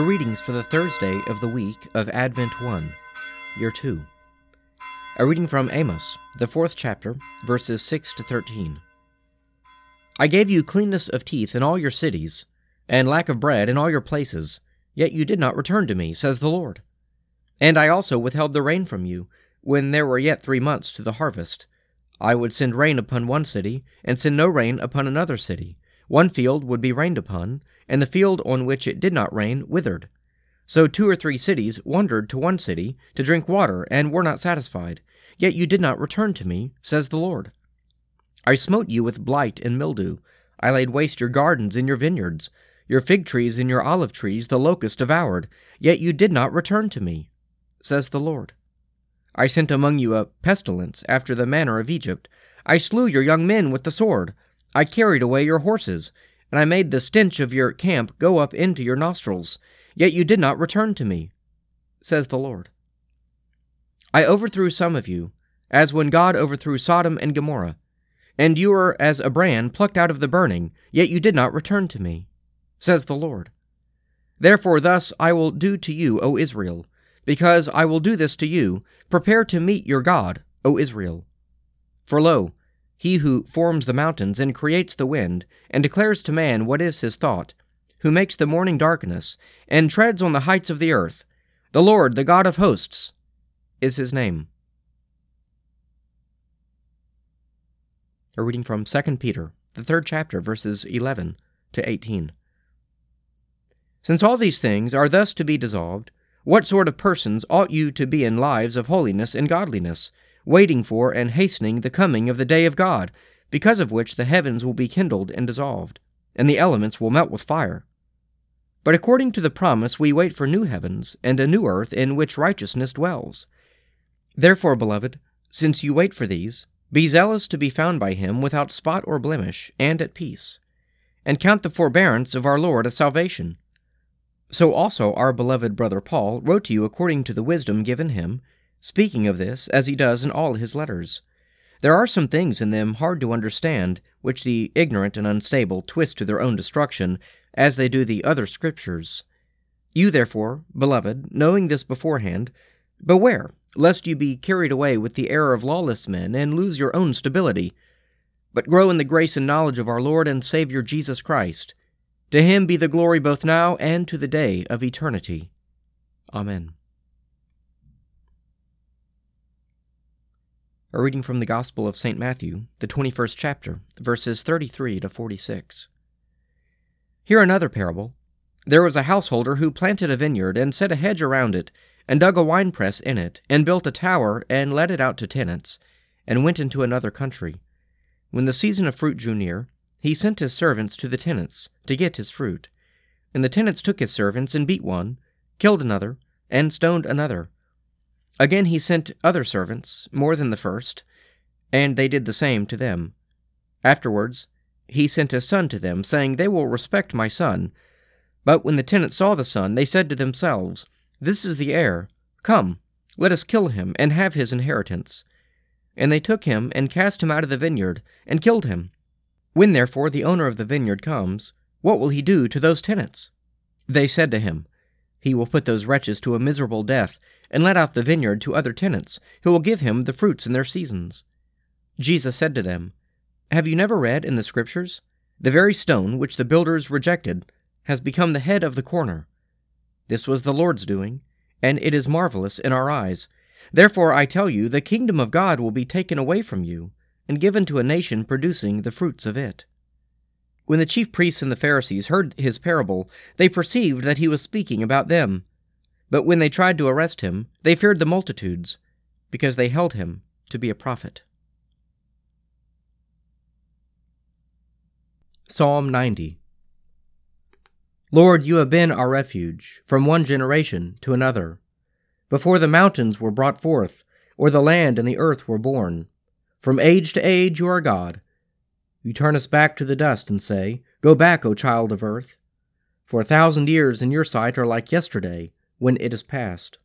The readings for the Thursday of the week of Advent 1, Year 2. A reading from Amos, the fourth chapter, verses 6 to 13. I gave you cleanness of teeth in all your cities, and lack of bread in all your places, yet you did not return to me, says the Lord. And I also withheld the rain from you, when there were yet three months to the harvest. I would send rain upon one city, and send no rain upon another city one field would be rained upon, and the field on which it did not rain withered. So two or three cities wandered to one city to drink water, and were not satisfied. Yet you did not return to me, says the Lord. I smote you with blight and mildew. I laid waste your gardens and your vineyards. Your fig trees and your olive trees the locust devoured, yet you did not return to me, says the Lord. I sent among you a pestilence after the manner of Egypt. I slew your young men with the sword. I carried away your horses, and I made the stench of your camp go up into your nostrils, yet you did not return to me, says the Lord. I overthrew some of you, as when God overthrew Sodom and Gomorrah, and you were as a brand plucked out of the burning, yet you did not return to me, says the Lord. Therefore, thus I will do to you, O Israel, because I will do this to you. Prepare to meet your God, O Israel. For lo, he who forms the mountains and creates the wind, and declares to man what is his thought, who makes the morning darkness, and treads on the heights of the earth, the Lord, the God of hosts, is his name. A reading from 2 Peter, the third chapter, verses 11 to 18. Since all these things are thus to be dissolved, what sort of persons ought you to be in lives of holiness and godliness? Waiting for and hastening the coming of the day of God, because of which the heavens will be kindled and dissolved, and the elements will melt with fire. But according to the promise, we wait for new heavens and a new earth in which righteousness dwells. Therefore, beloved, since you wait for these, be zealous to be found by him without spot or blemish, and at peace, and count the forbearance of our Lord a salvation. So also our beloved brother Paul wrote to you according to the wisdom given him speaking of this as he does in all his letters. There are some things in them hard to understand, which the ignorant and unstable twist to their own destruction, as they do the other scriptures. You, therefore, beloved, knowing this beforehand, beware lest you be carried away with the error of lawless men and lose your own stability, but grow in the grace and knowledge of our Lord and Savior Jesus Christ. To him be the glory both now and to the day of eternity. Amen. A reading from the Gospel of St. Matthew, the 21st chapter, verses 33 to 46. Hear another parable. There was a householder who planted a vineyard and set a hedge around it, and dug a winepress in it, and built a tower, and let it out to tenants, and went into another country. When the season of fruit drew near, he sent his servants to the tenants to get his fruit. And the tenants took his servants and beat one, killed another, and stoned another. Again he sent other servants, more than the first, and they did the same to them. Afterwards, he sent his son to them, saying, They will respect my son. But when the tenants saw the son, they said to themselves, This is the heir. Come, let us kill him, and have his inheritance. And they took him, and cast him out of the vineyard, and killed him. When therefore the owner of the vineyard comes, what will he do to those tenants? They said to him, He will put those wretches to a miserable death, and let out the vineyard to other tenants, who will give him the fruits in their seasons. Jesus said to them, Have you never read in the Scriptures? The very stone which the builders rejected has become the head of the corner. This was the Lord's doing, and it is marvelous in our eyes. Therefore I tell you, the kingdom of God will be taken away from you, and given to a nation producing the fruits of it. When the chief priests and the Pharisees heard his parable, they perceived that he was speaking about them. But when they tried to arrest him, they feared the multitudes, because they held him to be a prophet. Psalm 90 Lord, you have been our refuge from one generation to another. Before the mountains were brought forth, or the land and the earth were born, from age to age you are God. You turn us back to the dust and say, Go back, O child of earth. For a thousand years in your sight are like yesterday when it is past,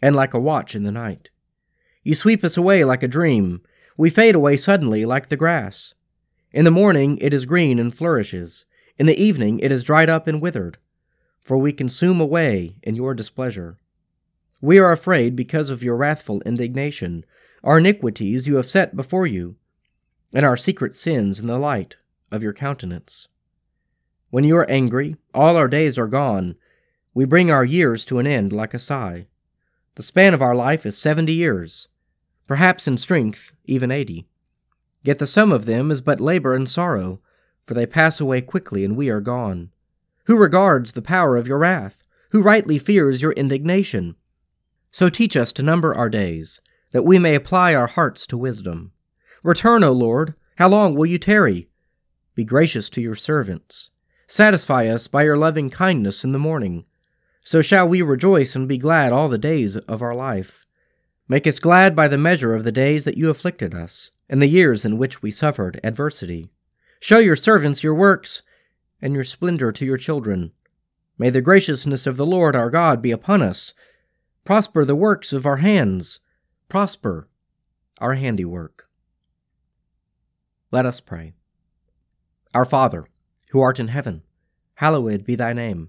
and like a watch in the night. You sweep us away like a dream. We fade away suddenly like the grass. In the morning it is green and flourishes. In the evening it is dried up and withered. for we consume away in your displeasure. We are afraid because of your wrathful indignation. Our iniquities you have set before you, and our secret sins in the light of your countenance. When you are angry, all our days are gone. We bring our years to an end like a sigh. The span of our life is seventy years, perhaps in strength even eighty. Yet the sum of them is but labor and sorrow, for they pass away quickly and we are gone. Who regards the power of your wrath? Who rightly fears your indignation? So teach us to number our days, that we may apply our hearts to wisdom. Return, O Lord. How long will you tarry? Be gracious to your servants. Satisfy us by your loving kindness in the morning. So shall we rejoice and be glad all the days of our life. Make us glad by the measure of the days that you afflicted us, and the years in which we suffered adversity. Show your servants your works and your splendor to your children. May the graciousness of the Lord our God be upon us. Prosper the works of our hands. Prosper our handiwork. Let us pray. Our Father, who art in heaven, hallowed be thy name.